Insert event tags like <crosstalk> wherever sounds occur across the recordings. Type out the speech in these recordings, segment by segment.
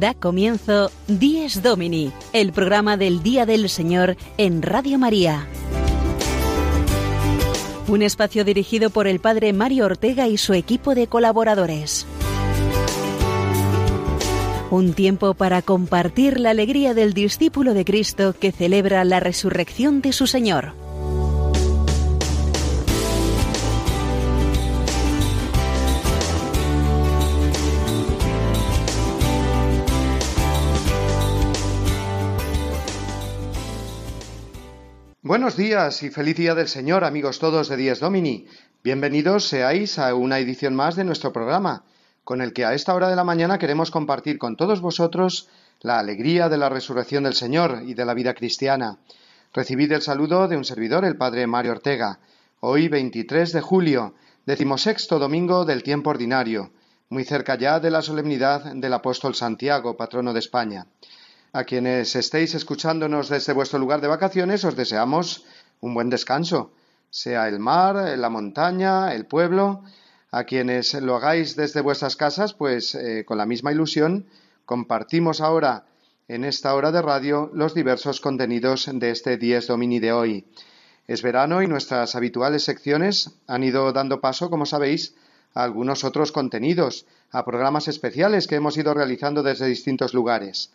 Da comienzo Dies Domini, el programa del Día del Señor en Radio María. Un espacio dirigido por el Padre Mario Ortega y su equipo de colaboradores. Un tiempo para compartir la alegría del discípulo de Cristo que celebra la resurrección de su Señor. Buenos días y feliz día del Señor, amigos todos de Dies Domini. Bienvenidos seáis a una edición más de nuestro programa, con el que a esta hora de la mañana queremos compartir con todos vosotros la alegría de la resurrección del Señor y de la vida cristiana. Recibid el saludo de un servidor, el Padre Mario Ortega. Hoy, 23 de julio, decimosexto domingo del tiempo ordinario, muy cerca ya de la solemnidad del apóstol Santiago, patrono de España. A quienes estéis escuchándonos desde vuestro lugar de vacaciones, os deseamos un buen descanso, sea el mar, la montaña, el pueblo. A quienes lo hagáis desde vuestras casas, pues eh, con la misma ilusión, compartimos ahora en esta hora de radio los diversos contenidos de este Dies Domini de hoy. Es verano y nuestras habituales secciones han ido dando paso, como sabéis, a algunos otros contenidos, a programas especiales que hemos ido realizando desde distintos lugares.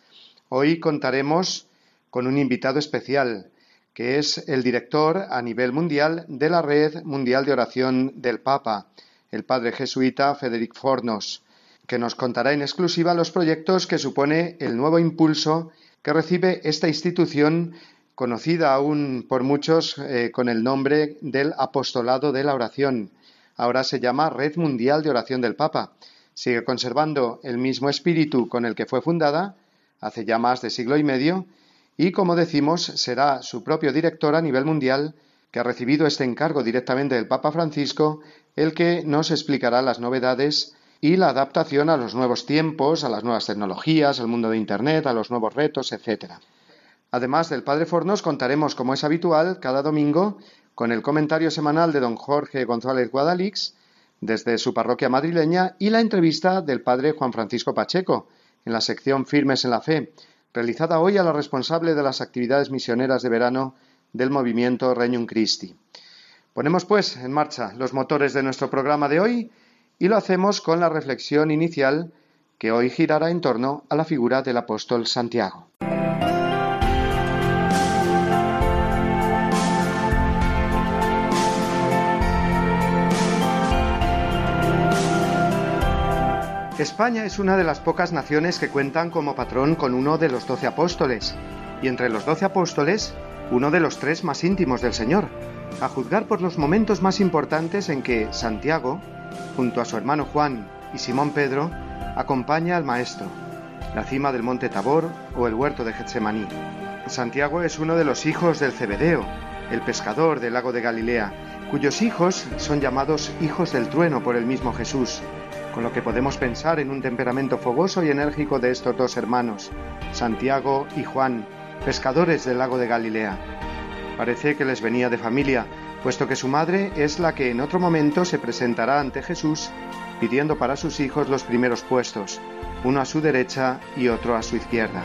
Hoy contaremos con un invitado especial, que es el director a nivel mundial de la Red Mundial de Oración del Papa, el padre jesuita Federic Fornos, que nos contará en exclusiva los proyectos que supone el nuevo impulso que recibe esta institución conocida aún por muchos eh, con el nombre del Apostolado de la Oración. Ahora se llama Red Mundial de Oración del Papa. Sigue conservando el mismo espíritu con el que fue fundada, hace ya más de siglo y medio, y, como decimos, será su propio director a nivel mundial, que ha recibido este encargo directamente del Papa Francisco, el que nos explicará las novedades y la adaptación a los nuevos tiempos, a las nuevas tecnologías, al mundo de Internet, a los nuevos retos, etc. Además del Padre Fornos, contaremos, como es habitual, cada domingo con el comentario semanal de don Jorge González Guadalix, desde su parroquia madrileña, y la entrevista del Padre Juan Francisco Pacheco, en la sección Firmes en la Fe, realizada hoy a la responsable de las actividades misioneras de verano del movimiento Regnum Christi. Ponemos pues en marcha los motores de nuestro programa de hoy y lo hacemos con la reflexión inicial que hoy girará en torno a la figura del apóstol Santiago. España es una de las pocas naciones que cuentan como patrón con uno de los doce apóstoles, y entre los doce apóstoles, uno de los tres más íntimos del Señor, a juzgar por los momentos más importantes en que Santiago, junto a su hermano Juan y Simón Pedro, acompaña al Maestro, la cima del monte Tabor o el huerto de Getsemaní. Santiago es uno de los hijos del Cebedeo, el pescador del lago de Galilea, cuyos hijos son llamados hijos del trueno por el mismo Jesús, con lo que podemos pensar en un temperamento fogoso y enérgico de estos dos hermanos, Santiago y Juan, pescadores del lago de Galilea. Parece que les venía de familia, puesto que su madre es la que en otro momento se presentará ante Jesús pidiendo para sus hijos los primeros puestos, uno a su derecha y otro a su izquierda.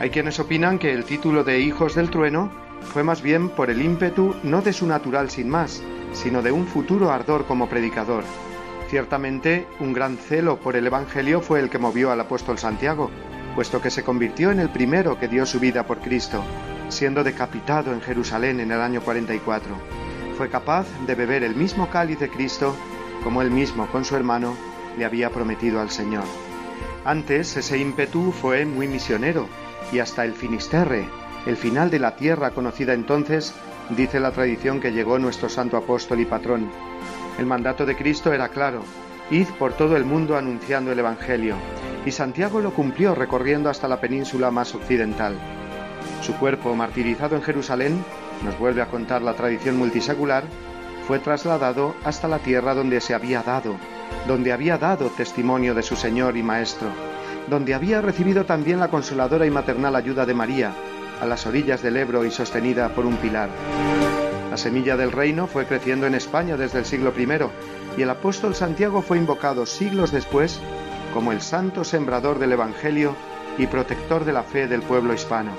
Hay quienes opinan que el título de Hijos del Trueno fue más bien por el ímpetu no de su natural sin más, sino de un futuro ardor como predicador, Ciertamente, un gran celo por el Evangelio fue el que movió al apóstol Santiago, puesto que se convirtió en el primero que dio su vida por Cristo, siendo decapitado en Jerusalén en el año 44. Fue capaz de beber el mismo cáliz de Cristo como él mismo con su hermano le había prometido al Señor. Antes ese ímpetu fue muy misionero y hasta el Finisterre, el final de la tierra conocida entonces, dice la tradición que llegó nuestro santo apóstol y patrón. El mandato de Cristo era claro, id por todo el mundo anunciando el Evangelio, y Santiago lo cumplió recorriendo hasta la península más occidental. Su cuerpo, martirizado en Jerusalén, nos vuelve a contar la tradición multisecular, fue trasladado hasta la tierra donde se había dado, donde había dado testimonio de su Señor y Maestro, donde había recibido también la consoladora y maternal ayuda de María, a las orillas del Ebro y sostenida por un pilar. La semilla del reino fue creciendo en España desde el siglo I y el apóstol Santiago fue invocado siglos después como el santo sembrador del Evangelio y protector de la fe del pueblo hispano.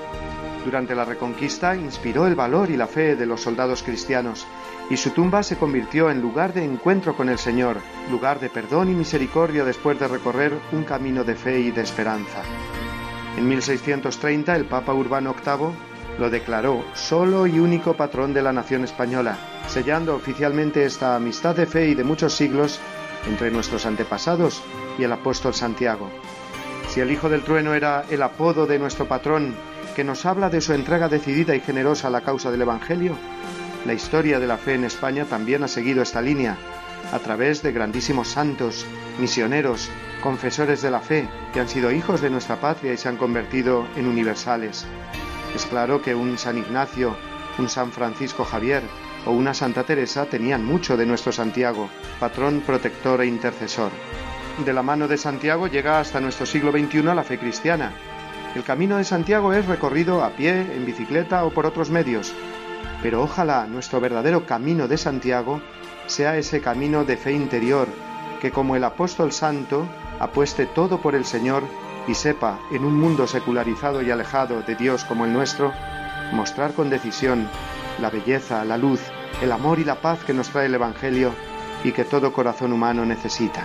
Durante la Reconquista inspiró el valor y la fe de los soldados cristianos y su tumba se convirtió en lugar de encuentro con el Señor, lugar de perdón y misericordia después de recorrer un camino de fe y de esperanza. En 1630 el Papa Urbano VIII lo declaró solo y único patrón de la nación española, sellando oficialmente esta amistad de fe y de muchos siglos entre nuestros antepasados y el apóstol Santiago. Si el Hijo del Trueno era el apodo de nuestro patrón que nos habla de su entrega decidida y generosa a la causa del Evangelio, la historia de la fe en España también ha seguido esta línea, a través de grandísimos santos, misioneros, confesores de la fe, que han sido hijos de nuestra patria y se han convertido en universales. Es claro que un San Ignacio, un San Francisco Javier o una Santa Teresa tenían mucho de nuestro Santiago, patrón protector e intercesor. De la mano de Santiago llega hasta nuestro siglo XXI la fe cristiana, el camino de Santiago es recorrido a pie, en bicicleta o por otros medios, pero ojalá nuestro verdadero camino de Santiago sea ese camino de fe interior, que como el apóstol santo apueste todo por el Señor y sepa, en un mundo secularizado y alejado de Dios como el nuestro, mostrar con decisión la belleza, la luz, el amor y la paz que nos trae el Evangelio y que todo corazón humano necesita.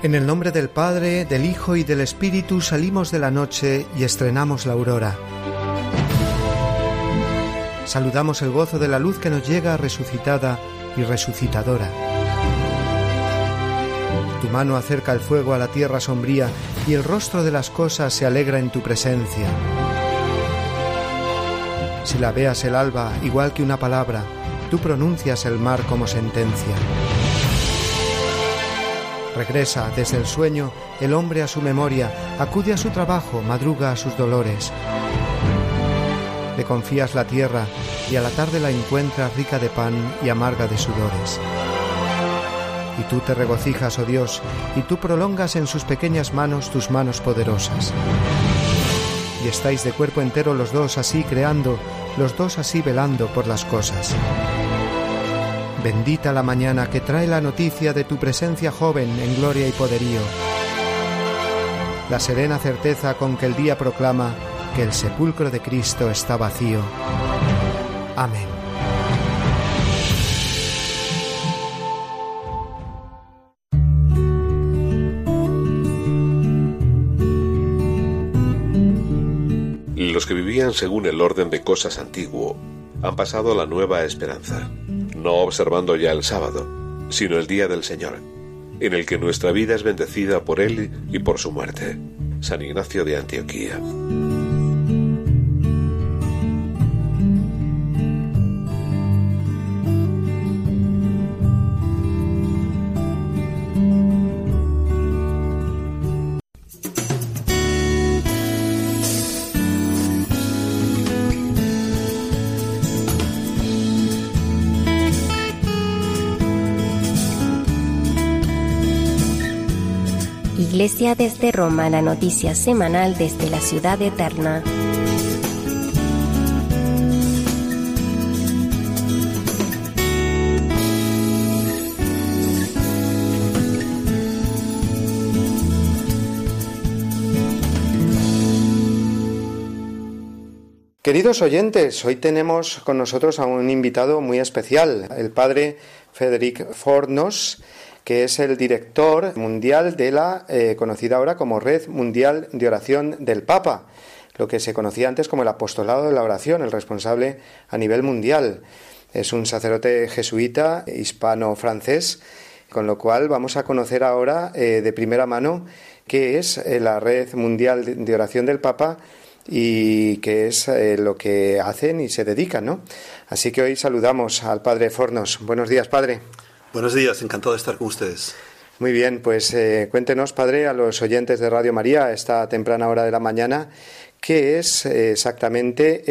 En el nombre del Padre, del Hijo y del Espíritu salimos de la noche y estrenamos la aurora. Saludamos el gozo de la luz que nos llega resucitada y resucitadora. Tu mano acerca el fuego a la tierra sombría y el rostro de las cosas se alegra en tu presencia. Si la veas el alba igual que una palabra, tú pronuncias el mar como sentencia. Regresa desde el sueño el hombre a su memoria, acude a su trabajo, madruga a sus dolores. Le confías la tierra y a la tarde la encuentras rica de pan y amarga de sudores. Y tú te regocijas, oh Dios, y tú prolongas en sus pequeñas manos tus manos poderosas. Y estáis de cuerpo entero los dos así creando, los dos así velando por las cosas. Bendita la mañana que trae la noticia de tu presencia joven en gloria y poderío. La serena certeza con que el día proclama que el sepulcro de Cristo está vacío. Amén. Los que vivían según el orden de cosas antiguo han pasado a la nueva esperanza no observando ya el sábado, sino el día del Señor, en el que nuestra vida es bendecida por Él y por su muerte. San Ignacio de Antioquía. Iglesia desde Roma, la noticia semanal desde la ciudad eterna. Queridos oyentes, hoy tenemos con nosotros a un invitado muy especial, el padre Federic Fornos, que es el director mundial de la eh, conocida ahora como Red Mundial de Oración del Papa, lo que se conocía antes como el Apostolado de la Oración, el responsable a nivel mundial. Es un sacerdote jesuita hispano-francés, con lo cual vamos a conocer ahora eh, de primera mano qué es eh, la Red Mundial de Oración del Papa y qué es lo que hacen y se dedican, ¿no? Así que hoy saludamos al Padre Fornos. Buenos días, Padre. Buenos días, encantado de estar con ustedes. Muy bien, pues eh, cuéntenos, Padre, a los oyentes de Radio María a esta temprana hora de la mañana, qué es eh, exactamente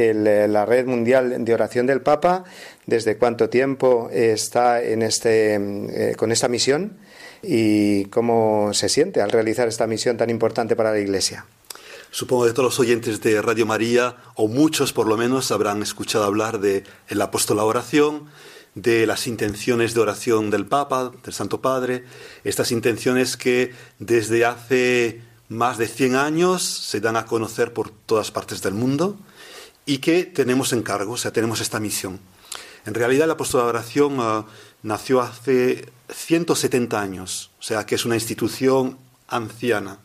la Red Mundial de Oración del Papa, desde cuánto tiempo está en este, con esta misión y cómo se siente al realizar esta misión tan importante para la Iglesia. Supongo que todos los oyentes de Radio María, o muchos por lo menos, habrán escuchado hablar de el apóstol oración, de las intenciones de oración del Papa, del Santo Padre, estas intenciones que desde hace más de 100 años se dan a conocer por todas partes del mundo y que tenemos encargo, o sea, tenemos esta misión. En realidad el apóstol de oración ah, nació hace 170 años, o sea que es una institución anciana.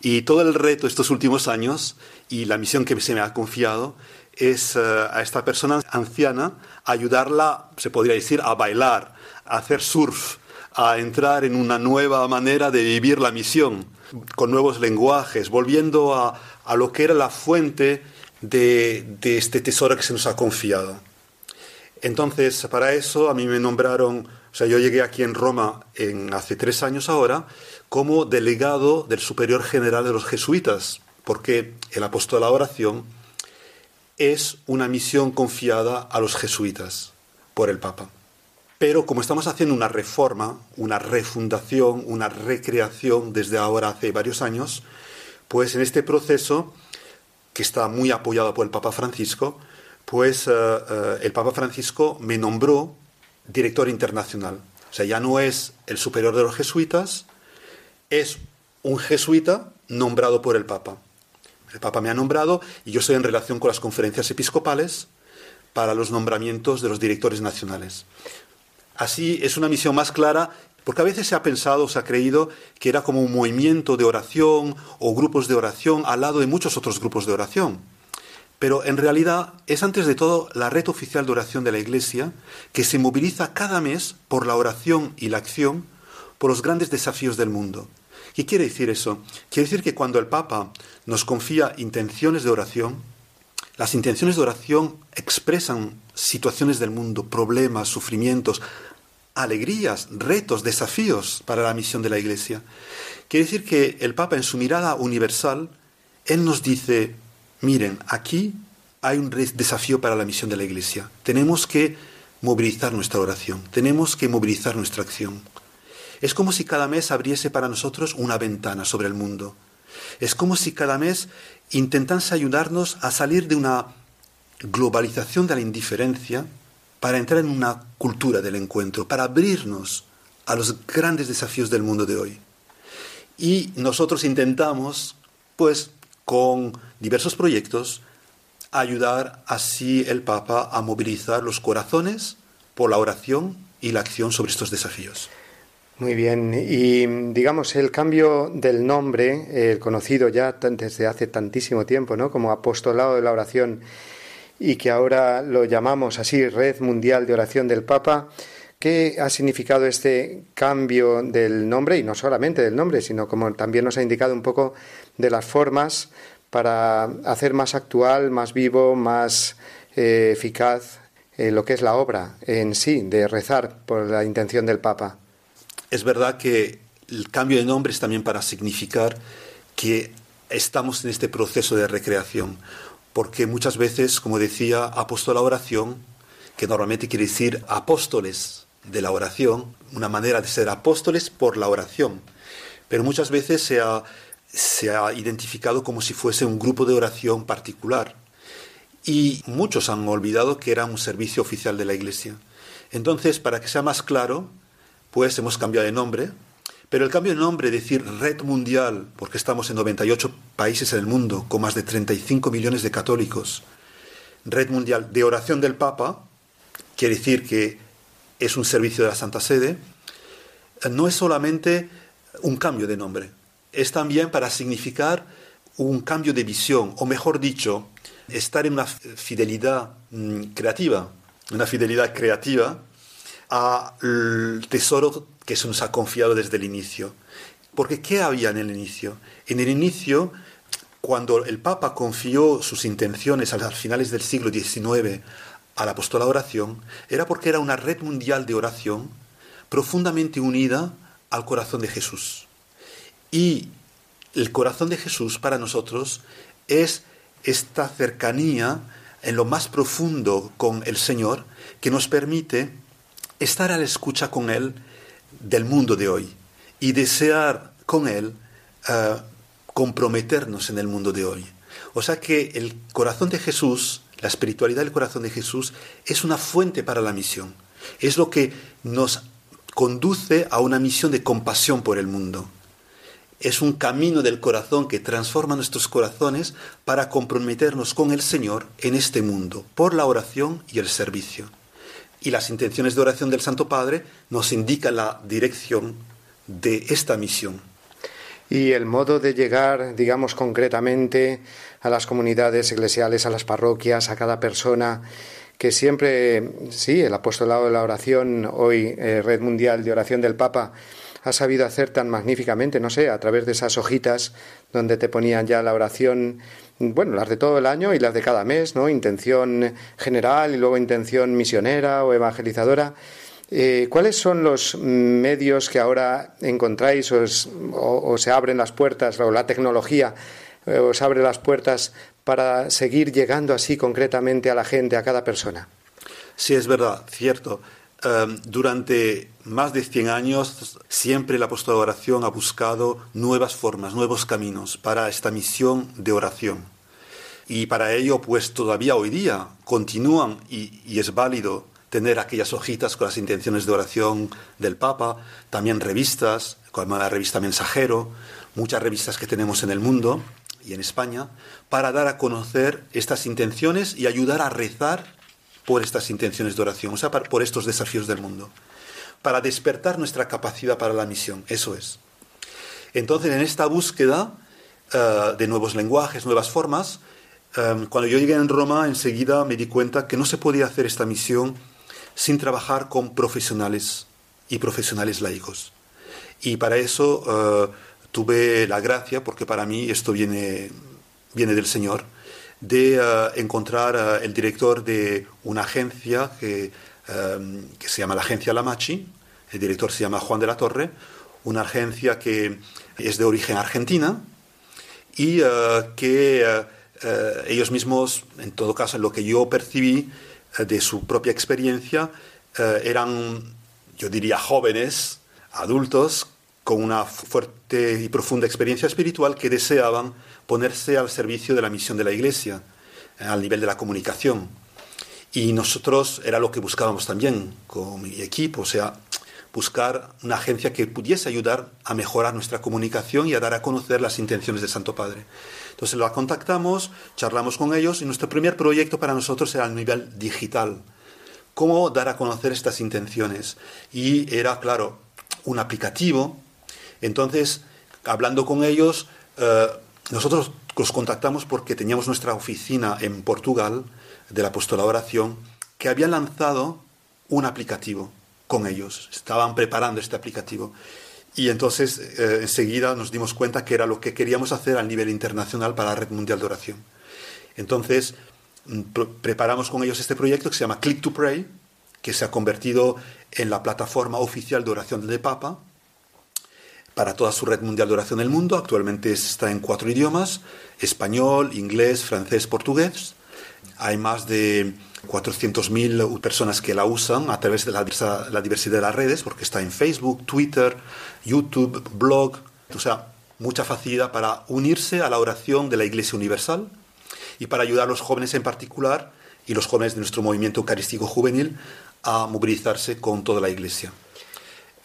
Y todo el reto estos últimos años y la misión que se me ha confiado es eh, a esta persona anciana ayudarla, se podría decir, a bailar, a hacer surf, a entrar en una nueva manera de vivir la misión, con nuevos lenguajes, volviendo a, a lo que era la fuente de, de este tesoro que se nos ha confiado. Entonces, para eso a mí me nombraron, o sea, yo llegué aquí en Roma en, hace tres años ahora, como delegado del superior general de los jesuitas, porque el apóstol de la oración es una misión confiada a los jesuitas por el Papa. Pero como estamos haciendo una reforma, una refundación, una recreación desde ahora hace varios años, pues en este proceso, que está muy apoyado por el Papa Francisco, pues eh, eh, el Papa Francisco me nombró director internacional. O sea, ya no es el superior de los jesuitas, es un jesuita nombrado por el Papa. El Papa me ha nombrado y yo estoy en relación con las conferencias episcopales para los nombramientos de los directores nacionales. Así es una misión más clara, porque a veces se ha pensado, se ha creído que era como un movimiento de oración o grupos de oración al lado de muchos otros grupos de oración. Pero en realidad es antes de todo la red oficial de oración de la Iglesia que se moviliza cada mes por la oración y la acción por los grandes desafíos del mundo. ¿Qué quiere decir eso? Quiere decir que cuando el Papa nos confía intenciones de oración, las intenciones de oración expresan situaciones del mundo, problemas, sufrimientos, alegrías, retos, desafíos para la misión de la Iglesia. Quiere decir que el Papa en su mirada universal, Él nos dice, miren, aquí hay un desafío para la misión de la Iglesia. Tenemos que movilizar nuestra oración, tenemos que movilizar nuestra acción. Es como si cada mes abriese para nosotros una ventana sobre el mundo. Es como si cada mes intentase ayudarnos a salir de una globalización de la indiferencia para entrar en una cultura del encuentro, para abrirnos a los grandes desafíos del mundo de hoy. Y nosotros intentamos, pues, con diversos proyectos, ayudar así el Papa a movilizar los corazones por la oración y la acción sobre estos desafíos. Muy bien, y digamos el cambio del nombre, el conocido ya desde hace tantísimo tiempo, ¿no? Como apostolado de la oración y que ahora lo llamamos así Red Mundial de Oración del Papa, ¿qué ha significado este cambio del nombre y no solamente del nombre, sino como también nos ha indicado un poco de las formas para hacer más actual, más vivo, más eh, eficaz eh, lo que es la obra en sí de rezar por la intención del Papa? Es verdad que el cambio de nombre es también para significar que estamos en este proceso de recreación, porque muchas veces, como decía, apóstol la oración, que normalmente quiere decir apóstoles de la oración, una manera de ser apóstoles por la oración, pero muchas veces se ha, se ha identificado como si fuese un grupo de oración particular. Y muchos han olvidado que era un servicio oficial de la Iglesia. Entonces, para que sea más claro, pues hemos cambiado de nombre, pero el cambio de nombre, decir red mundial, porque estamos en 98 países en el mundo, con más de 35 millones de católicos, Red Mundial de Oración del Papa, quiere decir que es un servicio de la Santa Sede, no es solamente un cambio de nombre, es también para significar un cambio de visión, o mejor dicho, estar en una fidelidad mm, creativa, una fidelidad creativa al tesoro que se nos ha confiado desde el inicio. Porque ¿qué había en el inicio? En el inicio, cuando el Papa confió sus intenciones a las finales del siglo XIX al apostolado oración, era porque era una red mundial de oración profundamente unida al corazón de Jesús. Y el corazón de Jesús para nosotros es esta cercanía en lo más profundo con el Señor que nos permite estar a la escucha con Él del mundo de hoy y desear con Él eh, comprometernos en el mundo de hoy. O sea que el corazón de Jesús, la espiritualidad del corazón de Jesús, es una fuente para la misión. Es lo que nos conduce a una misión de compasión por el mundo. Es un camino del corazón que transforma nuestros corazones para comprometernos con el Señor en este mundo, por la oración y el servicio. Y las intenciones de oración del Santo Padre nos indican la dirección de esta misión. Y el modo de llegar, digamos concretamente, a las comunidades eclesiales, a las parroquias, a cada persona, que siempre, sí, el apostolado de la oración, hoy eh, Red Mundial de Oración del Papa, ha sabido hacer tan magníficamente, no sé, a través de esas hojitas donde te ponían ya la oración, bueno, las de todo el año y las de cada mes, ¿no? Intención general y luego intención misionera o evangelizadora. Eh, ¿Cuáles son los medios que ahora encontráis o, se abren las puertas, o la tecnología eh, os abre las puertas para seguir llegando así concretamente a la gente, a cada persona? Sí, es verdad, cierto. Em, durante más de 100 años siempre el apóstol de oración ha buscado nuevas formas, nuevos caminos para esta misión de oración. Y para ello, pues todavía hoy día continúan y, es válido tener aquellas hojitas con las intenciones de oración del Papa, también revistas, como la revista Mensajero, muchas revistas que tenemos en el mundo y en España, para dar a conocer estas intenciones y ayudar a rezar por estas intenciones de oración, o sea, por estos desafíos del mundo, para despertar nuestra capacidad para la misión, eso es. Entonces, en esta búsqueda eh, de nuevos lenguajes, nuevas formas, eh, cuando yo llegué en Roma, enseguida me di cuenta que no se podía hacer esta misión sin trabajar con profesionales y profesionales laicos. Y para eso eh, tuve la gracia, porque para mí esto viene, viene del Señor, de eh, encontrar uh, el director de una agencia que, um, que, se llama la Agencia Lamachi, el director se llama Juan de la Torre, una agencia que es de origen argentina y uh, que ellos mismos, en todo caso, en lo que yo percibí de su propia experiencia, eran, yo diría, jóvenes, adultos, con una fuerte y profunda experiencia espiritual que deseaban ponerse al servicio de la misión de la Iglesia, eh, al nivel de la comunicación. Y nosotros era lo que buscábamos también con mi equipo, o sea, buscar una agencia que pudiese ayudar a mejorar nuestra comunicación y a dar a conocer las intenciones del Santo Padre. Entonces la contactamos, charlamos con ellos y nuestro primer proyecto para nosotros era a nivel digital. ¿Cómo dar a conocer estas intenciones? Y era, claro, un aplicativo. Entonces, hablando con ellos, eh, nosotros los contactamos porque teníamos nuestra oficina en Portugal de la apostolado oración que había lanzado un aplicativo con ellos. Estaban preparando este aplicativo. Y entonces eh, enseguida nos dimos cuenta que era lo que queríamos hacer a nivel internacional para la Red Mundial de Oración. Entonces mm, preparamos con ellos este proyecto que se llama Click to Pray, que se ha convertido en la plataforma oficial de oración del Papa para toda su red mundial de oración del mundo. Actualmente está en cuatro idiomas, español, inglés, francés, portugués. Hay más de 400.000 personas que la usan a través de la, diversidad de las redes, porque está en Facebook, Twitter, YouTube, blog. O sea, mucha facilidad para unirse a la oración de la Iglesia Universal y para ayudar a los jóvenes en particular y los jóvenes de nuestro movimiento eucarístico juvenil a movilizarse con toda la Iglesia.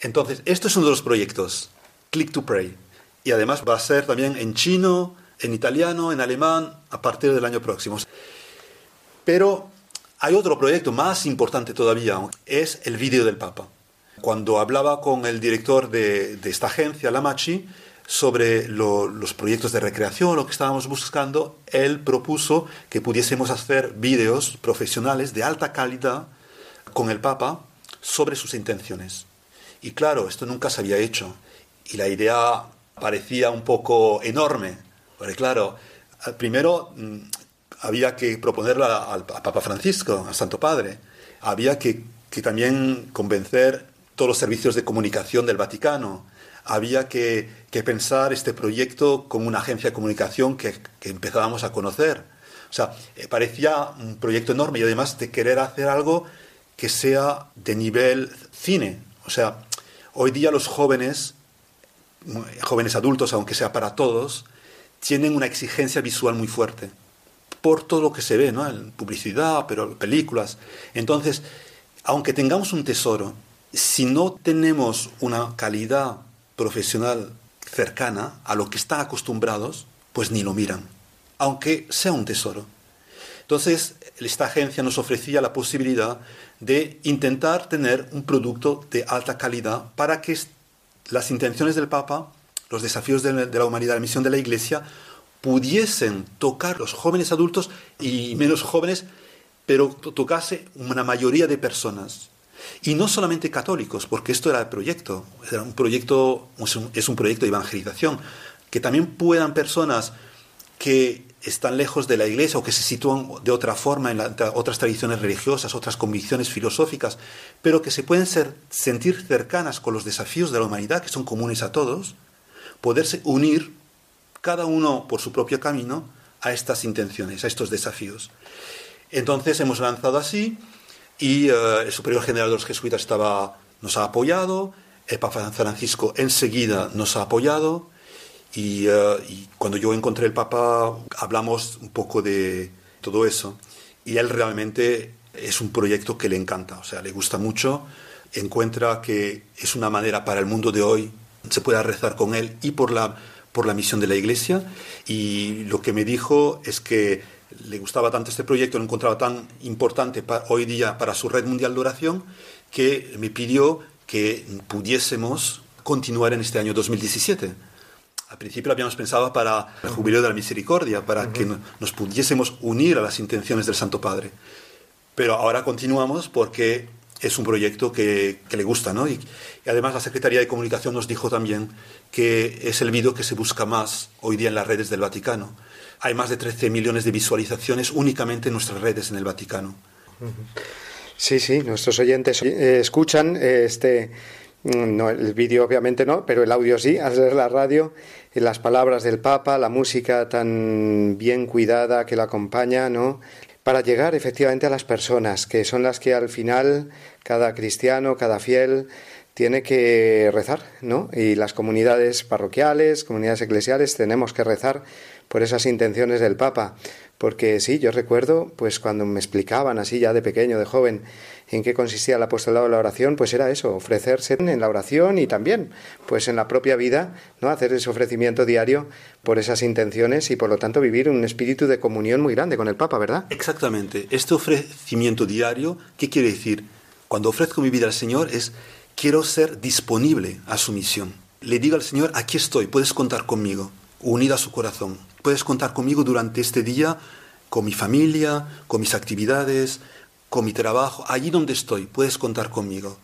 Entonces, esto es uno de los proyectos. Click to Pray. Y además va a ser también en chino, en italiano, en alemán, a partir del año próximo. Pero hay otro proyecto más importante todavía, es el vídeo del Papa. Cuando hablaba con el director de, esta agencia, Lamachi, sobre los proyectos de recreación, lo que estábamos buscando, él propuso que pudiésemos hacer vídeos profesionales de alta calidad con el Papa sobre sus intenciones. Y claro, esto nunca se había hecho. Y la idea parecía un poco enorme. Porque claro, primero mm, había que proponerla al, Papa Francisco, al Santo Padre. Había que, también convencer todos los servicios de comunicación del Vaticano. Había que, pensar este proyecto como una agencia de comunicación que, que empezábamos a conocer. O sea, eh, parecía un proyecto enorme y además de querer hacer algo que sea de nivel cine. O sea, hoy día los jóvenes, jóvenes adultos, aunque sea para todos, tienen una exigencia visual muy fuerte por todo lo que se ve, ¿no? En publicidad, pero películas. Entonces, aunque tengamos un tesoro, si no tenemos una calidad profesional cercana a lo que están acostumbrados, pues ni lo miran, aunque sea un tesoro. Entonces, esta agencia nos ofrecía la posibilidad de intentar tener un producto de alta calidad para que las intenciones del Papa, los desafíos de la humanidad, la misión de la Iglesia, pudiesen tocar los jóvenes adultos y menos jóvenes, pero tocase una mayoría de personas. Y no solamente católicos, porque esto era el proyecto, era un proyecto, es un proyecto de evangelización, que también puedan personas que están lejos de la iglesia o que se sitúan de otra forma en otras tradiciones religiosas, otras convicciones filosóficas, pero que se pueden ser, sentir cercanas con los desafíos de la humanidad, que son comunes a todos, poderse unir cada uno por su propio camino a estas intenciones, a estos desafíos. Entonces hemos lanzado así y eh, el Superior General de los Jesuitas estaba, nos ha apoyado, el Papa Francisco enseguida nos ha apoyado y, eh, y, cuando yo encontré el Papa hablamos un poco de todo eso. Y él realmente es un proyecto que le encanta, o sea, le gusta mucho, encuentra que es una manera para el mundo de hoy, se pueda rezar con él y por la por la misión de la Iglesia. Y lo que me dijo es que le gustaba tanto este proyecto, lo encontraba tan importante hoy día para su red mundial de oración, que me pidió que pudiésemos continuar en este año 2017. Al principio lo habíamos pensado para el jubileo de la misericordia, para que nos pudiésemos unir a las intenciones del Santo Padre. Pero ahora continuamos porque es un proyecto que, le gusta, ¿no? Y, además la Secretaría de Comunicación nos dijo también que es el vídeo que se busca más hoy día en las redes del Vaticano. Hay más de 13 millones de visualizaciones únicamente en nuestras redes en el Vaticano. Sí, sí, nuestros oyentes eh, escuchan eh, este, no, el vídeo obviamente no, pero el audio sí, al ser la radio, las palabras del Papa, la música tan bien cuidada que la acompaña, ¿no? para llegar efectivamente a las personas, que son las que al final cada cristiano, cada fiel tiene que rezar, ¿no? Y las comunidades parroquiales, comunidades eclesiales, tenemos que rezar por esas intenciones del Papa. Porque sí, yo recuerdo, pues cuando me explicaban así ya de pequeño, de joven, en qué consistía el apostolado de la oración, pues era eso, ofrecerse en la oración y también, pues en la propia vida, ¿no? Hacer ese ofrecimiento diario por esas intenciones y por lo tanto vivir un espíritu de comunión muy grande con el Papa, ¿verdad? Exactamente. Este ofrecimiento diario, ¿qué quiere decir? Cuando ofrezco mi vida al Señor es quiero ser disponible a su misión. Le digo al Señor, aquí estoy, puedes contar conmigo, unido a su corazón. Puedes contar conmigo durante este día, con mi familia, con mis actividades, con mi trabajo, allí donde estoy, puedes contar conmigo.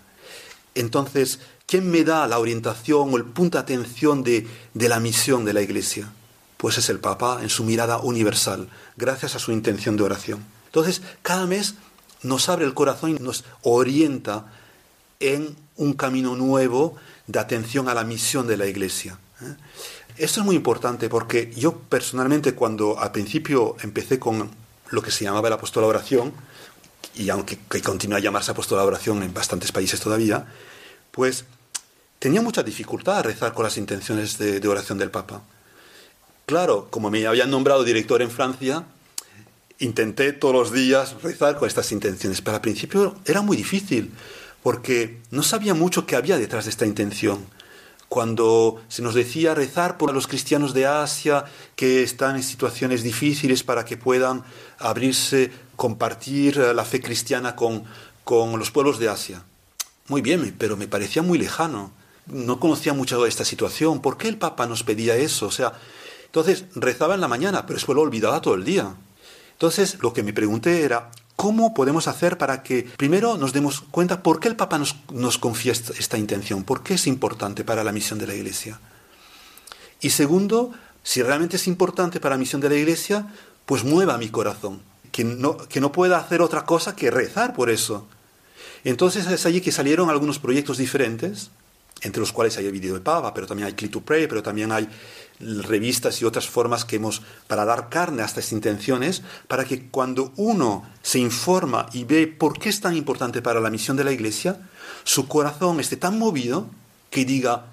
Entonces, ¿quién me da la orientación o el punto de atención de, de la misión de la Iglesia? Pues es el Papa en su mirada universal, gracias a su intención de oración. Entonces, cada mes nos abre el corazón y nos orienta en un camino nuevo de atención a la misión de la Iglesia. ¿eh? Esto es muy importante porque yo personalmente cuando al principio empecé con lo que se llamaba el apostolado oración, y aunque continúa a llamarse apostolado oración en bastantes países todavía, pues tenía mucha dificultad a rezar con las intenciones de, de oración del Papa. Claro, como me habían nombrado director en Francia, intenté todos los días rezar con estas intenciones, pero al principio era muy difícil, porque no sabía mucho qué había detrás de esta intención cuando se nos decía rezar por los cristianos de Asia que están en situaciones difíciles para que puedan abrirse, compartir la fe cristiana con, con los pueblos de Asia. Muy bien, pero me parecía muy lejano. No conocía mucho de esta situación. ¿Por qué el Papa nos pedía eso? O sea, entonces rezaba en la mañana, pero después lo olvidaba todo el día. Entonces lo que me pregunté era, ¿cómo podemos hacer para que primero nos demos cuenta por qué el Papa nos, nos confía esta, intención? ¿Por qué es importante para la misión de la Iglesia? Y segundo, si realmente es importante para la misión de la Iglesia, pues mueva mi corazón, que no, que no pueda hacer otra cosa que rezar por eso. Entonces es allí que salieron algunos proyectos diferentes, entre los cuales hay el vídeo de Papa, pero también hay Click to Pray, pero también hay revistas y otras formas que hemos para dar carne a estas intenciones, para que cuando uno se informa y ve por qué es tan importante para la misión de la Iglesia, su corazón esté tan movido que diga,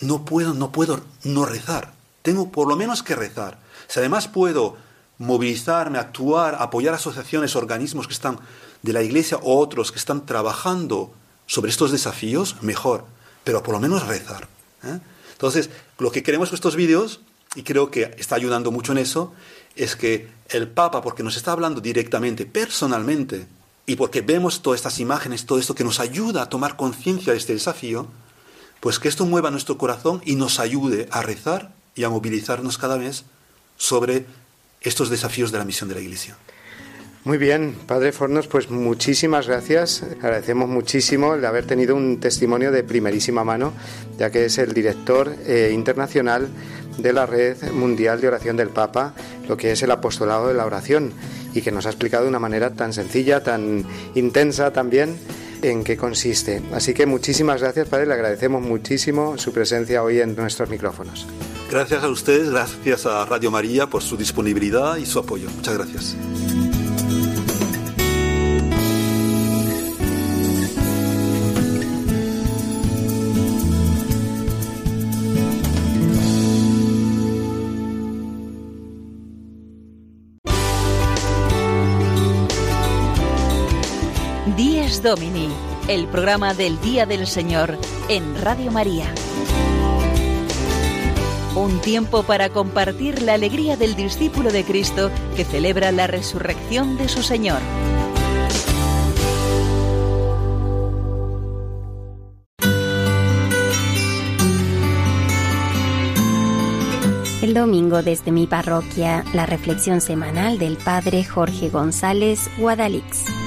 no puedo, no puedo no rezar, tengo por lo menos que rezar. Si además puedo movilizarme, actuar, apoyar asociaciones, organismos que están de la Iglesia o otros que están trabajando sobre estos desafíos, mejor, pero por lo menos rezar. ¿eh? Entonces, lo que queremos con estos vídeos, y creo que está ayudando mucho en eso, es que el Papa, porque nos está hablando directamente, personalmente, y porque vemos todas estas imágenes, todo esto que nos ayuda a tomar conciencia de este desafío, pues que esto mueva nuestro corazón y nos ayude a rezar y a movilizarnos cada vez sobre estos desafíos de la misión de la Iglesia. Muy bien, Padre Fornos, pues muchísimas gracias. Agradecemos muchísimo el haber tenido un testimonio de primerísima mano, ya que es el director eh, internacional de la Red Mundial de Oración del Papa, lo que es el apostolado de la oración, y que nos ha explicado de una manera tan sencilla, tan intensa también, en qué consiste. Así que muchísimas gracias, Padre, le agradecemos muchísimo su presencia hoy en nuestros micrófonos. Gracias a ustedes, gracias a Radio María por su disponibilidad y su apoyo. Muchas gracias. Domini, el programa del Día del Señor en Radio María. Un tiempo para compartir la alegría del discípulo de Cristo que celebra la resurrección de su Señor. El domingo desde mi parroquia, la reflexión semanal del Padre Jorge González Guadalix.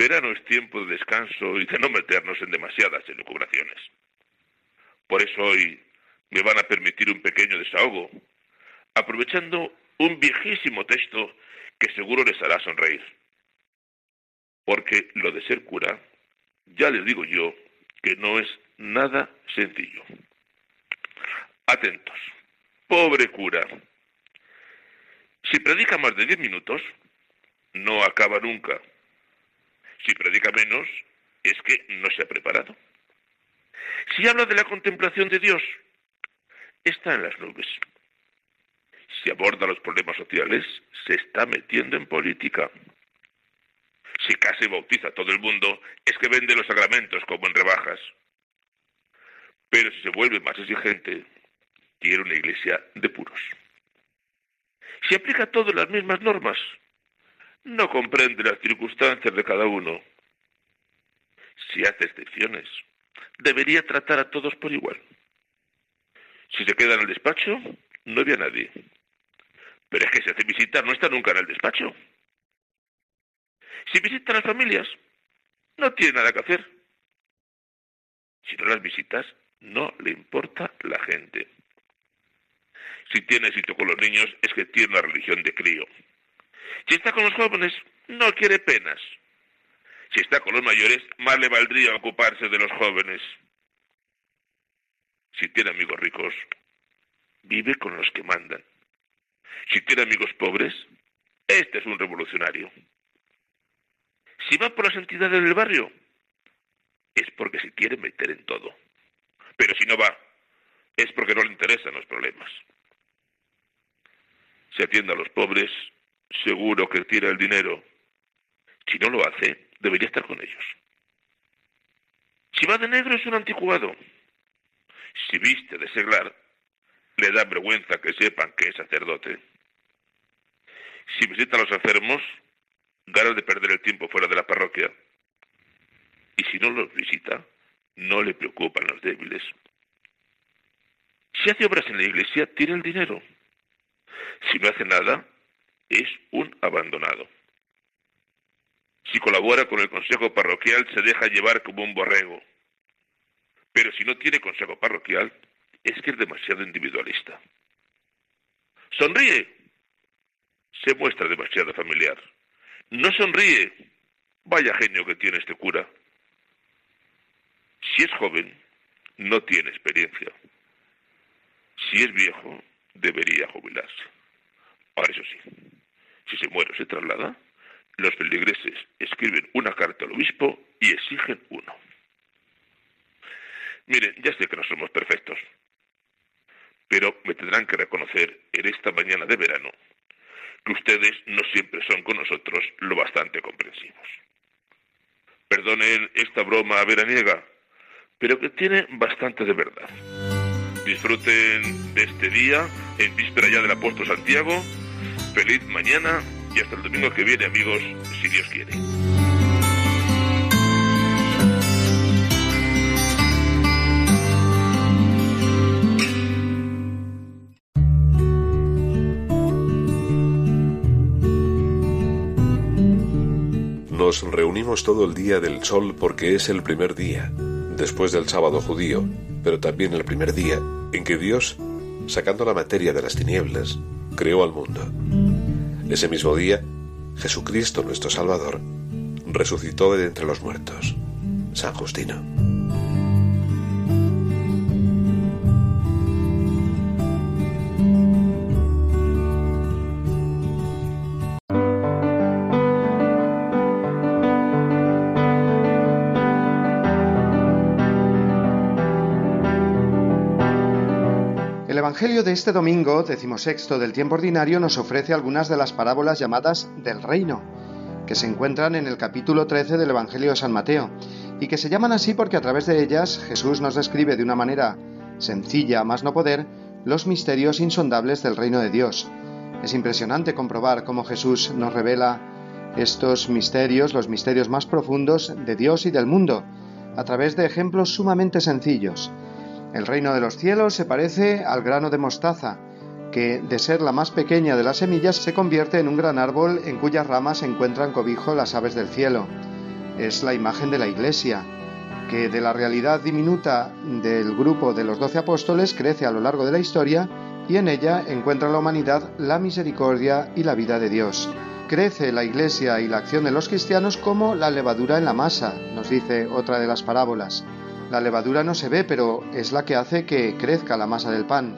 Verano es tiempo de descanso y de no meternos en demasiadas elucubraciones. Por eso hoy me van a permitir un pequeño desahogo, aprovechando un viejísimo texto que seguro les hará sonreír. Porque lo de ser cura, ya les digo yo que no es nada sencillo. Atentos. Pobre cura, si predica más de diez minutos, no acaba nunca. Si predica menos, es que no se ha preparado. Si habla de la contemplación de Dios, está en las nubes. Si aborda los problemas sociales, se está metiendo en política. Si casi bautiza a todo el mundo, es que vende los sacramentos como en rebajas. Pero si se vuelve más exigente, quiere una iglesia de puros. Si aplica todas las mismas normas, no comprende las circunstancias de cada uno. Si hace excepciones, debería tratar a todos por igual. Si se queda en el despacho, no ve a nadie. Pero es que si hace visitar, no está nunca en el despacho. Si visita a las familias, no tiene nada que hacer. Si no las visitas, no le importa la gente. Si tiene éxito con los niños es que tiene una religión de crío. Si está con los jóvenes, no quiere penas. Si está con los mayores, más le valdría ocuparse de los jóvenes. Si tiene amigos ricos, vive con los que mandan. Si tiene amigos pobres, este es un revolucionario. Si va por las entidades del barrio, es porque se quiere meter en todo. Pero si no va, es porque no le interesan los problemas. Si atiende a los pobres, seguro que tira el dinero. Si no lo hace, debería estar con ellos. Si va de negro es un anticuado. Si viste de seglar, le da vergüenza que sepan que es sacerdote. Si visita a los enfermos, ganas de perder el tiempo fuera de la parroquia. Y si no los visita, no le preocupan los débiles. Si hace obras en la iglesia, tiene el dinero. Si no hace nada, es un abandonado. Si colabora con el consejo parroquial, se deja llevar como un borrego. Pero si no tiene consejo parroquial, es que es demasiado individualista. Sonríe. Se muestra demasiado familiar. No sonríe. Vaya genio que tiene este cura. Si es joven, no tiene experiencia. Si es viejo, debería jubilarse. Ahora eso sí, si se muere o se traslada, los feligreses escriben una carta al obispo y exigen uno. Miren, ya sé que no somos perfectos, pero me tendrán que reconocer en esta mañana de verano que ustedes no siempre son con nosotros lo bastante comprensivos. Perdonen esta broma veraniega, pero que tiene bastante de verdad. Disfruten de este día en víspera ya del apóstol Santiago. Feliz mañana y hasta el domingo que viene, amigos, si Dios quiere. Nos reunimos todo el día del sol porque es el primer día, después del sábado judío, pero también el primer día en que Dios, sacando la materia de las tinieblas, creó al mundo. Ese mismo día, Jesucristo nuestro Salvador resucitó de entre los muertos. San Justino. Evangelio de este domingo, decimosexto del tiempo ordinario, nos ofrece algunas de las parábolas llamadas del reino, que se encuentran en el capítulo 13 del Evangelio de San Mateo, y que se llaman así porque a través de ellas Jesús nos describe de una manera sencilla, más no poder, los misterios insondables del reino de Dios. Es impresionante comprobar cómo Jesús nos revela estos misterios, los misterios más profundos de Dios y del mundo, a través de ejemplos sumamente sencillos. El reino de los cielos se parece al grano de mostaza, que de ser la más pequeña de las semillas se convierte en un gran árbol en cuyas ramas encuentran cobijo las aves del cielo. Es la imagen de la Iglesia, que de la realidad diminuta del grupo de los doce apóstoles crece a lo largo de la historia y en ella encuentra la humanidad la misericordia y la vida de Dios. Crece la Iglesia y la acción de los cristianos como la levadura en la masa, nos dice otra de las parábolas. La levadura no se ve, pero es la que hace que crezca la masa del pan.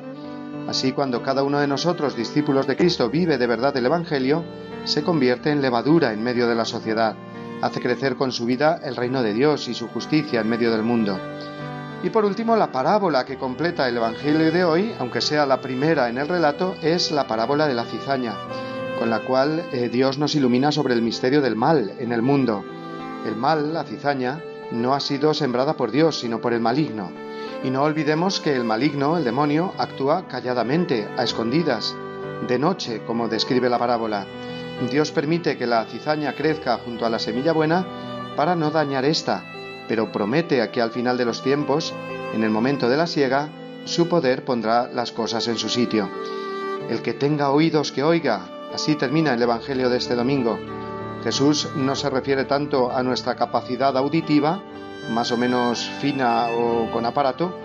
Así, cuando cada uno de nosotros, discípulos de Cristo, vive de verdad el Evangelio, se convierte en levadura en medio de la sociedad, hace crecer con su vida el reino de Dios y su justicia en medio del mundo. Y por último, la parábola que completa el Evangelio de hoy, aunque sea la primera en el relato, es la parábola de la cizaña, con la cual eh, Dios nos ilumina sobre el misterio del mal en el mundo. El mal, la cizaña, no ha sido sembrada por Dios, sino por el maligno. Y no olvidemos que el maligno, el demonio, actúa calladamente, a escondidas, de noche, como describe la parábola. Dios permite que la cizaña crezca junto a la semilla buena para no dañar esta, pero promete que al final de los tiempos, en el momento de la siega, su poder pondrá las cosas en su sitio. El que tenga oídos que oiga, así termina el Evangelio de este domingo. Jesús no se refiere tanto a nuestra capacidad auditiva, más o menos fina o con aparato,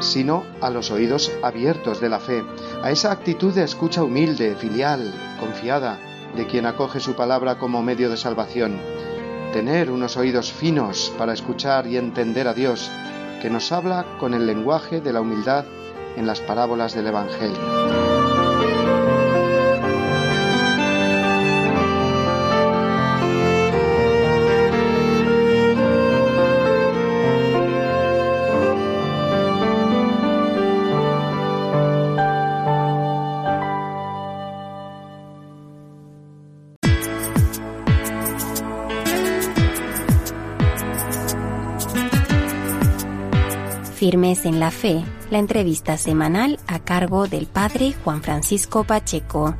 sino a los oídos abiertos de la fe, a esa actitud de escucha humilde, filial, confiada, de quien acoge su palabra como medio de salvación. Tener unos oídos finos para escuchar y entender a Dios, que nos habla con el lenguaje de la humildad en las parábolas del Evangelio. Firmes en la Fe, la entrevista semanal a cargo del Padre Juan Francisco Pacheco.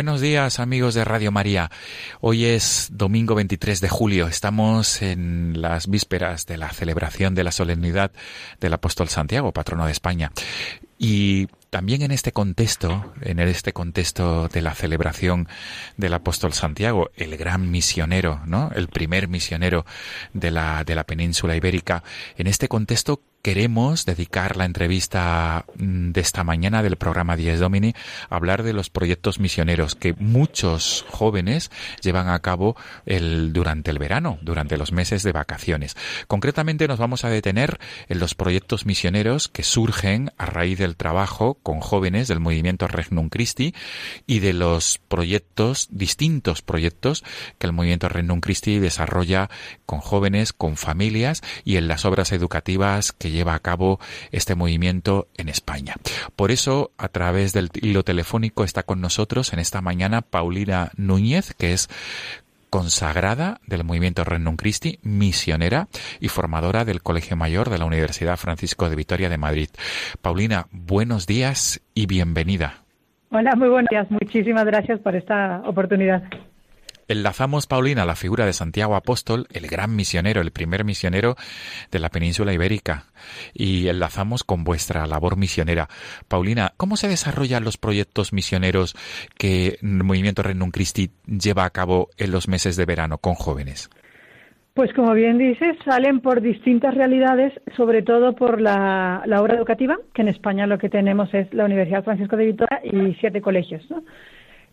Buenos días amigos de Radio María. Hoy es domingo 23 de julio. Estamos en las vísperas de la celebración de la solemnidad del apóstol Santiago, patrono de España. Y también en este contexto, en este contexto de la celebración del apóstol Santiago, el gran misionero, ¿no? El primer misionero de la, de la península ibérica, en este contexto queremos dedicar la entrevista mm, de esta mañana del programa 10 Domini a hablar de los proyectos misioneros que muchos jóvenes llevan a cabo durante el verano, durante los meses de vacaciones. Concretamente nos vamos a detener en los proyectos misioneros que surgen a raíz del trabajo con jóvenes del movimiento Regnum Christi y de los proyectos, distintos proyectos que el movimiento Regnum Christi desarrolla con jóvenes, con familias y en las obras educativas que lleva a cabo este movimiento en España. Por eso, a través del hilo telefónico está con nosotros en esta mañana Paulina Núñez, que es consagrada del movimiento Renum Christi, misionera y formadora del Colegio Mayor de la Universidad Francisco de Vitoria de Madrid. Paulina, buenos días y bienvenida. Hola, muy buenos días. Muchísimas gracias por esta oportunidad. Enlazamos, Paulina, la figura de Santiago Apóstol, el gran misionero, el primer misionero de la península ibérica, y enlazamos con vuestra labor misionera. Paulina, ¿cómo se desarrollan los proyectos misioneros que el Movimiento Renum Christi lleva a cabo en los meses de verano con jóvenes? Pues como bien dices, salen por distintas realidades, sobre todo por la, obra educativa, que en España lo que tenemos es la Universidad Francisco de Vitoria y siete colegios. ¿no?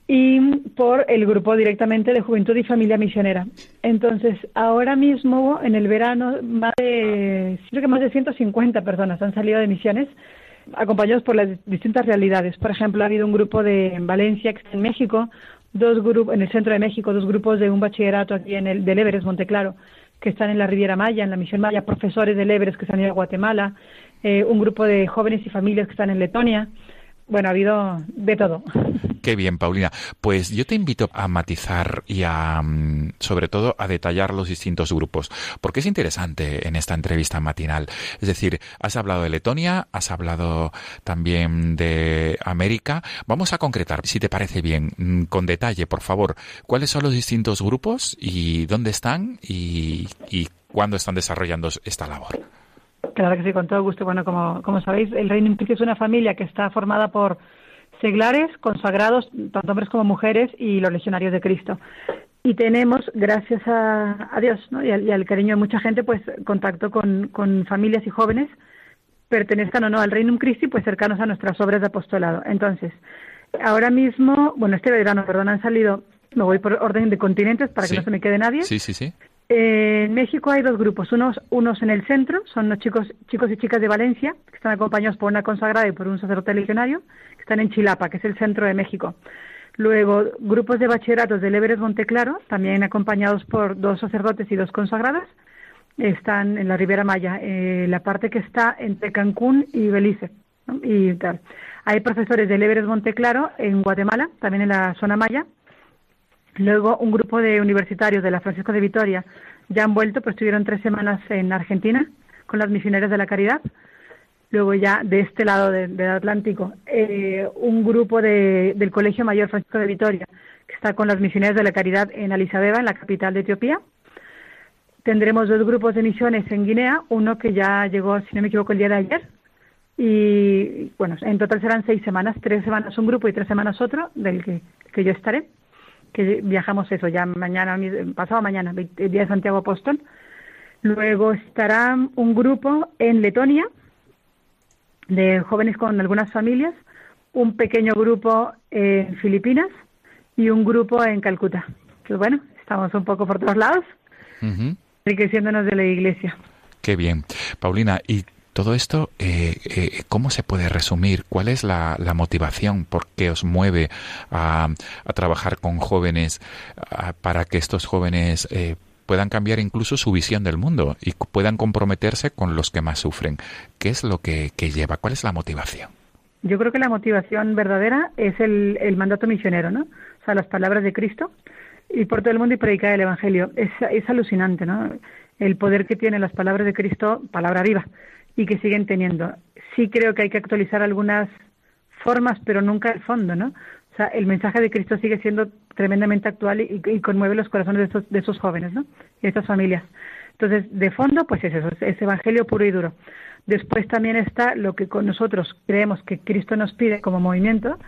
Y por el grupo directamente de Juventud y Familia Misionera. Entonces, ahora mismo, en el verano, más de, creo que más de 150 personas han salido de misiones, acompañados por las distintas realidades. Por ejemplo, ha habido un grupo de Valencia, que está en México, dos grupos en el centro de México, dos grupos de un bachillerato aquí en el del Everest, Monteclaro, que están en la Riviera Maya, en la Misión Maya, profesores del Everest que están en Guatemala, eh, un grupo de jóvenes y familias que están en Letonia. Bueno, ha habido de todo. Qué bien, Paulina. Pues yo te invito a matizar y a, mm, sobre todo, a detallar los distintos grupos, porque es interesante en esta entrevista matinal. Es decir, has hablado de Letonia, has hablado también de América. Vamos a concretar, si te parece bien, mm, con detalle, por favor, cuáles son los distintos grupos y dónde están y, y cuándo están desarrollando esta labor. Claro que sí, con todo gusto. Bueno, como, como sabéis, el Reino Unido es una familia que está formada por seglares, consagrados, tanto hombres como mujeres, y los legionarios de Cristo. Y tenemos, gracias a, Dios y, al, cariño de mucha gente, pues contacto con, con familias y jóvenes, pertenezcan o no al Reino Christi, pues cercanos a nuestras obras de apostolado. Entonces, ahora mismo, bueno, este verano, perdón, han salido, me voy por orden de continentes para que no se me quede nadie. Sí, sí, sí. En México hay dos grupos, unos, unos en el centro, son los chicos, chicos y chicas de Valencia, que están acompañados por una consagrada y por un sacerdote legionario, que están en Chilapa, que es el centro de México. Luego, grupos de bachilleratos del Everest Monteclaro, también acompañados por dos sacerdotes y dos consagradas, están en la Ribera Maya, eh, la parte que está entre Cancún y Belice. Y tal. Hay profesores del Everest Monteclaro en Guatemala, también en la zona Maya, Luego, un grupo de universitarios de la Francisco de Vitoria ya han vuelto, pues estuvieron tres semanas en Argentina con las misioneras de la caridad. Luego ya de este lado del Atlántico, eh, un grupo del Colegio Mayor Francisco de Vitoria, que está con las misioneras de la caridad en Addis en la capital de Etiopía. Tendremos dos grupos de misiones en Guinea, uno que ya llegó, si no me equivoco, el día de ayer. Y bueno, en total serán seis semanas, tres semanas un grupo y tres semanas otro, del que yo estaré que viajamos eso ya mañana, pasado mañana, el día de Santiago Apóstol. Luego estará un grupo en Letonia de jóvenes con algunas familias, un pequeño grupo en Filipinas y un grupo en Calcuta. Que bueno, estamos un poco por todos lados, enriqueciéndonos de la iglesia. Qué bien. Paulina, ¿y todo esto, eh, eh, ¿cómo se puede resumir? ¿Cuál es la, motivación? ¿Por qué os mueve a, trabajar con jóvenes para que estos jóvenes eh, puedan cambiar incluso su visión del mundo y puedan comprometerse con los que más sufren. ¿Qué es lo que, lleva? ¿Cuál es la motivación? Yo creo que la motivación verdadera es el, mandato misionero, ¿no? O sea, las palabras de Cristo y por todo el mundo y predicar el Evangelio. Es, es alucinante, ¿no? El poder que tienen las palabras de Cristo, palabra viva, y que siguen teniendo. Sí creo que hay que actualizar algunas formas, pero nunca el fondo, ¿no? O sea, el mensaje de Cristo sigue siendo tremendamente actual y, conmueve los corazones de esos, de esos jóvenes, ¿no? Y de estas familias. Entonces, de fondo, pues es eso, es evangelio puro y duro. Después también está lo que con nosotros creemos que Cristo nos pide como movimiento,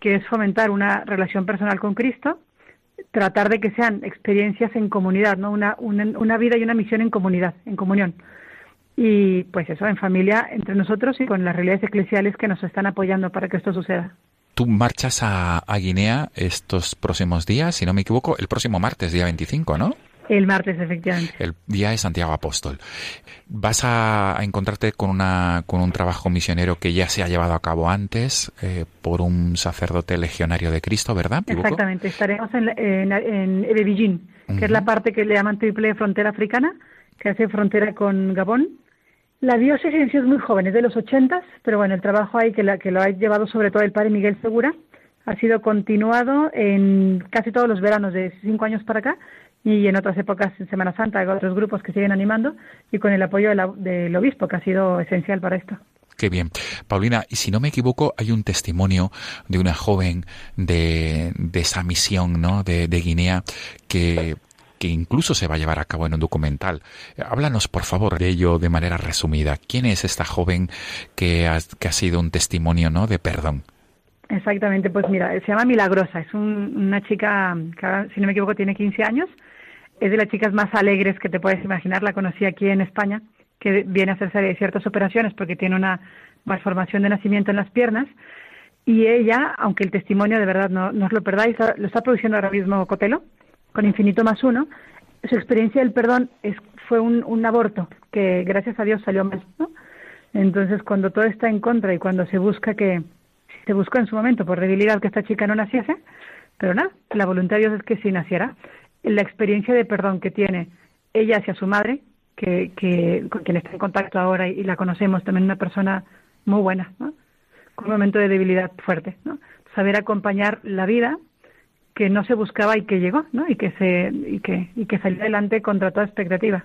que es fomentar una relación personal con Cristo, tratar de que sean experiencias en comunidad, ¿no? Una, una, vida y una misión en comunidad, en comunión. Y pues eso, en familia, entre nosotros y con las realidades eclesiales que nos están apoyando para que esto suceda. Tú marchas a, a Guinea estos próximos días, si no me equivoco, el próximo martes, día 25, ¿no? El martes, efectivamente. El día de Santiago Apóstol. Vas a, encontrarte con, una, con un trabajo misionero que ya se ha llevado a cabo antes eh, por un sacerdote legionario de Cristo, ¿verdad? Exactamente. Estaremos en, en, en que es la parte que le llaman triple frontera africana, que hace frontera con Gabón. La diócesis es muy joven, es de los ochentas, pero bueno, el trabajo ahí que, la, que lo ha llevado sobre todo el padre Miguel Segura ha sido continuado en casi todos los veranos de cinco años para acá y en otras épocas en Semana Santa hay otros grupos que siguen animando y con el apoyo del obispo que ha sido esencial para esto. Qué bien. Paulina, y si no me equivoco, hay un testimonio de una joven de, de esa misión ¿no? de, Guinea que, que incluso se va a llevar a cabo en un documental. Háblanos, por favor, de ello de manera resumida. ¿Quién es esta joven que ha, que ha sido un testimonio ¿no? de perdón? Exactamente, pues mira, se llama Milagrosa, es una chica que si no me equivoco tiene 15 años es de las chicas más alegres que te puedes imaginar. La conocí aquí en España, que viene a hacerse ciertas operaciones porque tiene una malformación de nacimiento en las piernas. Y ella, aunque el testimonio de verdad no, os lo perdáis, lo está produciendo ahora mismo Cotelo, con Infinito más uno. Su experiencia del perdón fue un, aborto que, gracias a Dios, salió mal. ¿no? Entonces, cuando todo está en contra y cuando se busca que, se buscó en su momento por debilidad que esta chica no naciese, pero nada, la voluntad de Dios es que sí naciera la experiencia de perdón que tiene ella hacia su madre, que, con quien está en contacto ahora y, la conocemos, también una persona muy buena, con un momento de debilidad fuerte, saber acompañar la vida que no se buscaba y que llegó, ¿no? y que se y que y que salió adelante contra toda expectativa.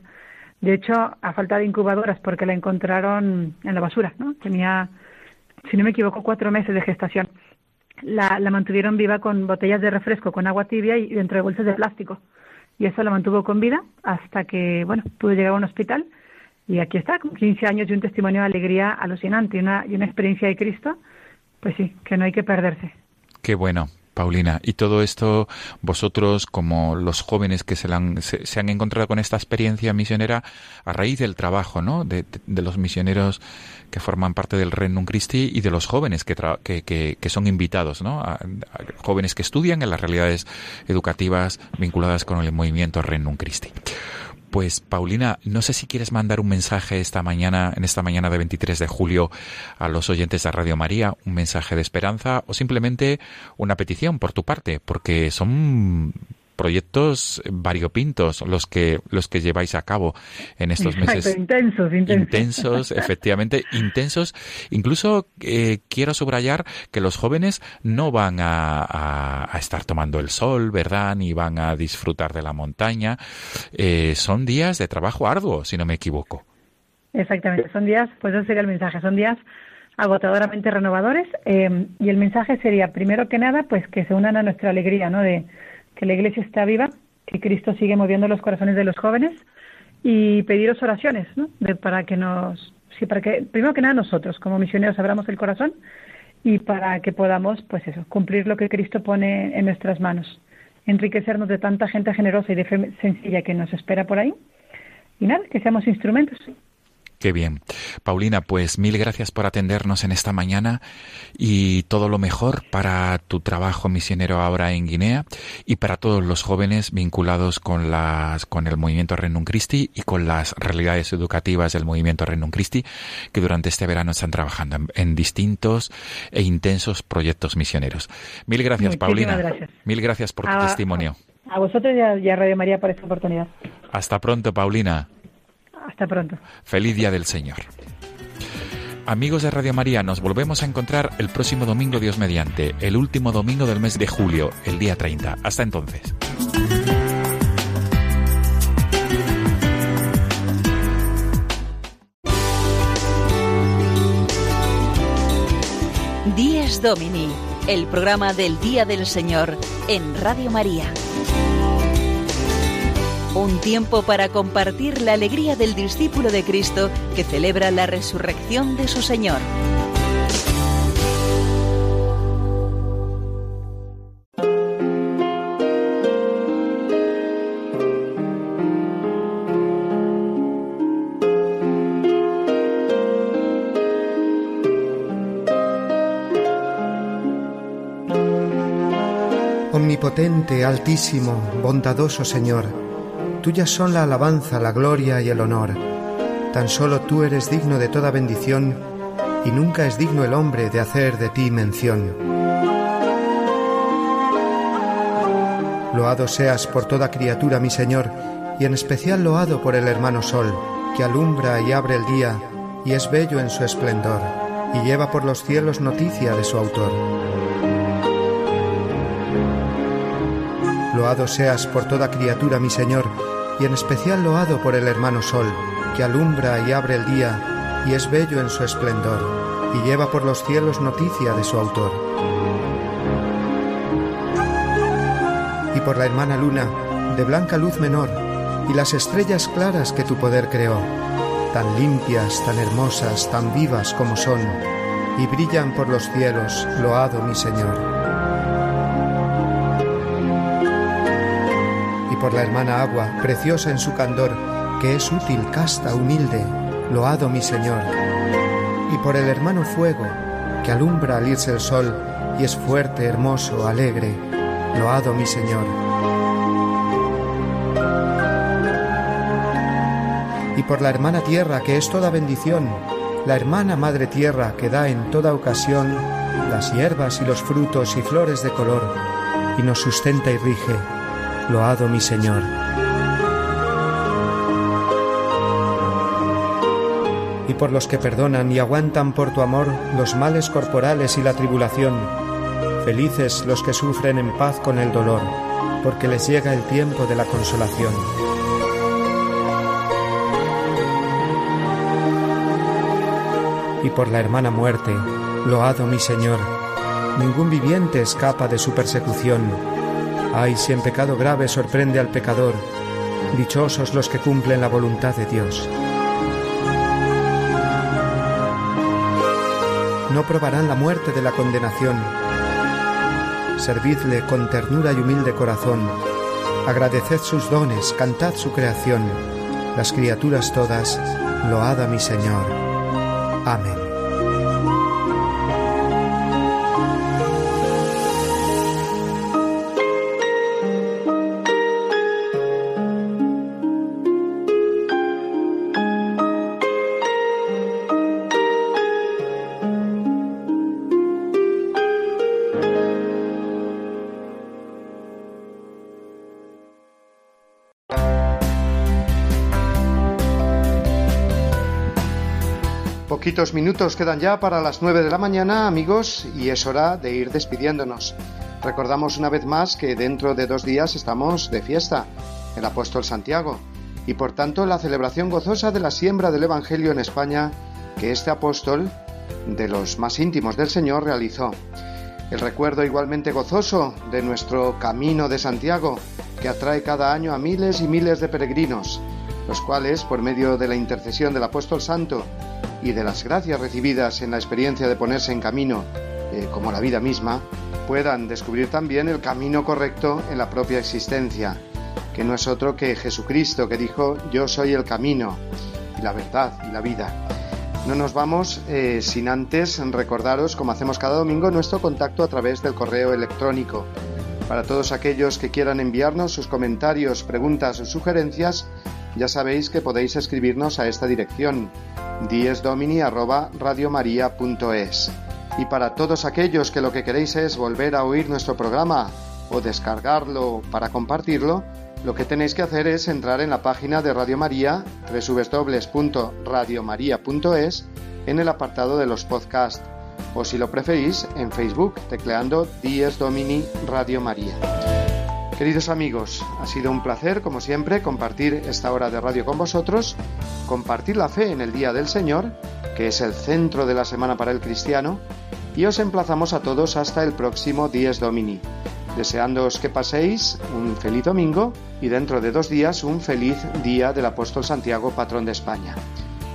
De hecho, a falta de incubadoras, porque la encontraron en la basura, ¿no? Tenía, si no me equivoco, cuatro meses de gestación la, mantuvieron viva con botellas de refresco con agua tibia y dentro de bolsas de plástico. Y eso la mantuvo con vida hasta que, bueno, pudo llegar a un hospital. Y aquí está, con 15 años y un testimonio de alegría alucinante y una, y una experiencia de Cristo, pues sí, que no hay que perderse. Qué bueno. Paulina, y todo esto, vosotros como los jóvenes que se, han, se, han encontrado con esta experiencia misionera a raíz del trabajo, ¿no? De, los misioneros que forman parte del Renum Christi y de los jóvenes que, que, que, son invitados, ¿no? jóvenes que estudian en las realidades educativas vinculadas con el movimiento Renum Christi. Pues Paulina, no sé si quieres mandar un mensaje esta mañana, en esta mañana de 23 de julio, a los oyentes de Radio María, un mensaje de esperanza o simplemente una petición por tu parte, porque son proyectos variopintos los que los que lleváis a cabo en estos meses. intensos intensos, intensos <laughs> efectivamente intensos. Incluso eh, quiero subrayar que los jóvenes no van a, estar tomando el sol verdad ni van a disfrutar de la montaña. Eh, son días de trabajo arduo si no me equivoco. Exactamente son días pues ese sería el mensaje son días agotadoramente renovadores eh, y el mensaje sería primero que nada pues que se unan a nuestra alegría no de que la Iglesia está viva, que Cristo sigue moviendo los corazones de los jóvenes y pediros oraciones, ¿no? para que nos, sí, para que primero que nada nosotros como misioneros abramos el corazón y para que podamos, pues eso, cumplir lo que Cristo pone en nuestras manos, enriquecernos de tanta gente generosa y de fe sencilla que nos espera por ahí y nada, que seamos instrumentos. Qué bien. Paulina, pues mil gracias por atendernos en esta mañana y todo lo mejor para tu trabajo misionero ahora en Guinea y para todos los jóvenes vinculados con las con el movimiento Renum Christi y con las realidades educativas del movimiento Renum Christi que durante este verano están trabajando en, distintos e intensos proyectos misioneros. Mil gracias, Paulina. Mil gracias por tu testimonio. A vosotros y a Radio María por esta oportunidad. Hasta pronto, Paulina. Hasta pronto. Feliz Día del Señor. Amigos de Radio María, nos volvemos a encontrar el próximo domingo, Dios mediante, el último domingo del mes de julio, el día 30. Hasta entonces. Díez Domini, el programa del Día del Señor en Radio María. Un tiempo para compartir la alegría del discípulo de Cristo que celebra la resurrección de su Señor. Omnipotente, altísimo, bondadoso Señor, Tuyas son la alabanza, la gloria y el honor. Tan solo tú eres digno de toda bendición y nunca es digno el hombre de hacer de ti mención. Loado seas por toda criatura, mi Señor, y en especial loado por el hermano Sol, que alumbra y abre el día, y es bello en su esplendor, y lleva por los cielos noticia de su autor. Loado seas por toda criatura, mi Señor, y en especial loado por el hermano Sol, que alumbra y abre el día, y es bello en su esplendor, y lleva por los cielos noticia de su autor. Y por la hermana Luna, de blanca luz menor, y las estrellas claras que tu poder creó, tan limpias, tan hermosas, tan vivas como son, y brillan por los cielos, loado mi Señor. Por la hermana agua, preciosa en su candor, que es útil, casta, humilde, loado mi Señor. Y por el hermano fuego, que alumbra al irse el sol, y es fuerte, hermoso, alegre, loado mi Señor. Y por la hermana tierra, que es toda bendición, la hermana madre tierra, que da en toda ocasión las hierbas y los frutos y flores de color, y nos sustenta y rige, loado mi Señor. Y por los que perdonan y aguantan por tu amor los males corporales y la tribulación, felices los que sufren en paz con el dolor, porque les llega el tiempo de la consolación. Y por la hermana muerte, loado mi Señor, ningún viviente escapa de su persecución Ay, si en pecado grave sorprende al pecador, dichosos los que cumplen la voluntad de Dios. No probarán la muerte de la condenación. Servidle con ternura y humilde corazón. Agradeced sus dones, cantad su creación. Las criaturas todas, load a mi Señor. Amén. Poquitos minutos quedan ya para las 9 de la mañana, amigos, y es hora de ir despidiéndonos. Recordamos una vez más que dentro de dos días estamos de fiesta, el apóstol Santiago, y por tanto la celebración gozosa de la siembra del Evangelio en España que este apóstol, de los más íntimos del Señor, realizó. El recuerdo igualmente gozoso de nuestro Camino de Santiago, que atrae cada año a miles y miles de peregrinos, los cuales, por medio de la intercesión del apóstol santo y de las gracias recibidas en la experiencia de ponerse en camino, eh, como la vida misma, puedan descubrir también el camino correcto en la propia existencia, que no es otro que Jesucristo, que dijo, yo soy el camino y la verdad y la vida. No nos vamos eh, sin antes recordaros, como hacemos cada domingo, nuestro contacto a través del correo electrónico. Para todos aquellos que quieran enviarnos sus comentarios, preguntas o sugerencias, ya sabéis que podéis escribirnos a esta dirección diesdomini@radiomaria.es. Y para todos aquellos que lo que queréis es volver a oír nuestro programa o descargarlo para compartirlo, lo que tenéis que hacer es entrar en la página de Radio María, www.radiomaria.es, en el apartado de los podcasts, o si lo preferís, en Facebook, tecleando Dies Radio María. Queridos amigos, ha sido un placer, como siempre, compartir esta hora de radio con vosotros, compartir la fe en el Día del Señor, que es el centro de la semana para el cristiano, y os emplazamos a todos hasta el próximo Dies Domini deseándoos que paséis un feliz domingo y dentro de dos días un feliz día del apóstol Santiago, patrón de España.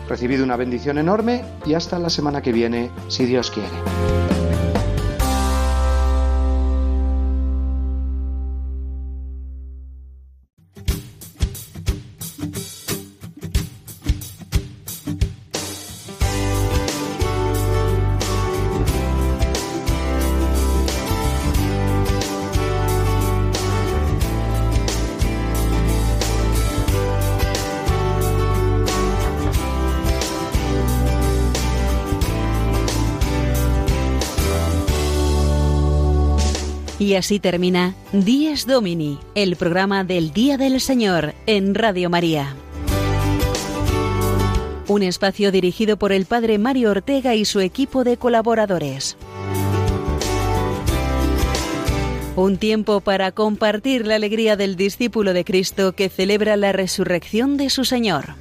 Recibid una bendición enorme y hasta la semana que viene, si Dios quiere. Y así termina Dies Domini, el programa del Día del Señor en Radio María. Un espacio dirigido por el Padre Mario Ortega y su equipo de colaboradores. Un tiempo para compartir la alegría del discípulo de Cristo que celebra la resurrección de su Señor.